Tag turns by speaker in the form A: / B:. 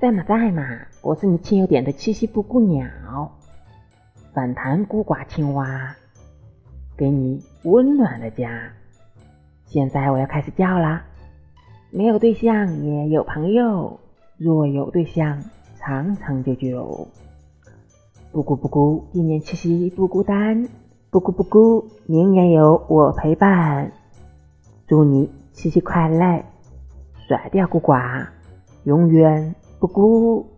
A: 在嘛在嘛，我是你亲友点的七夕布谷鸟，反弹孤寡青蛙，给你温暖的家。现在我要开始叫啦，没有对象也有朋友，若有对象长长久久。布谷布谷，今年七夕不孤单，布谷布谷，明年有我陪伴。祝你七夕快乐，甩掉孤寡，永远。buku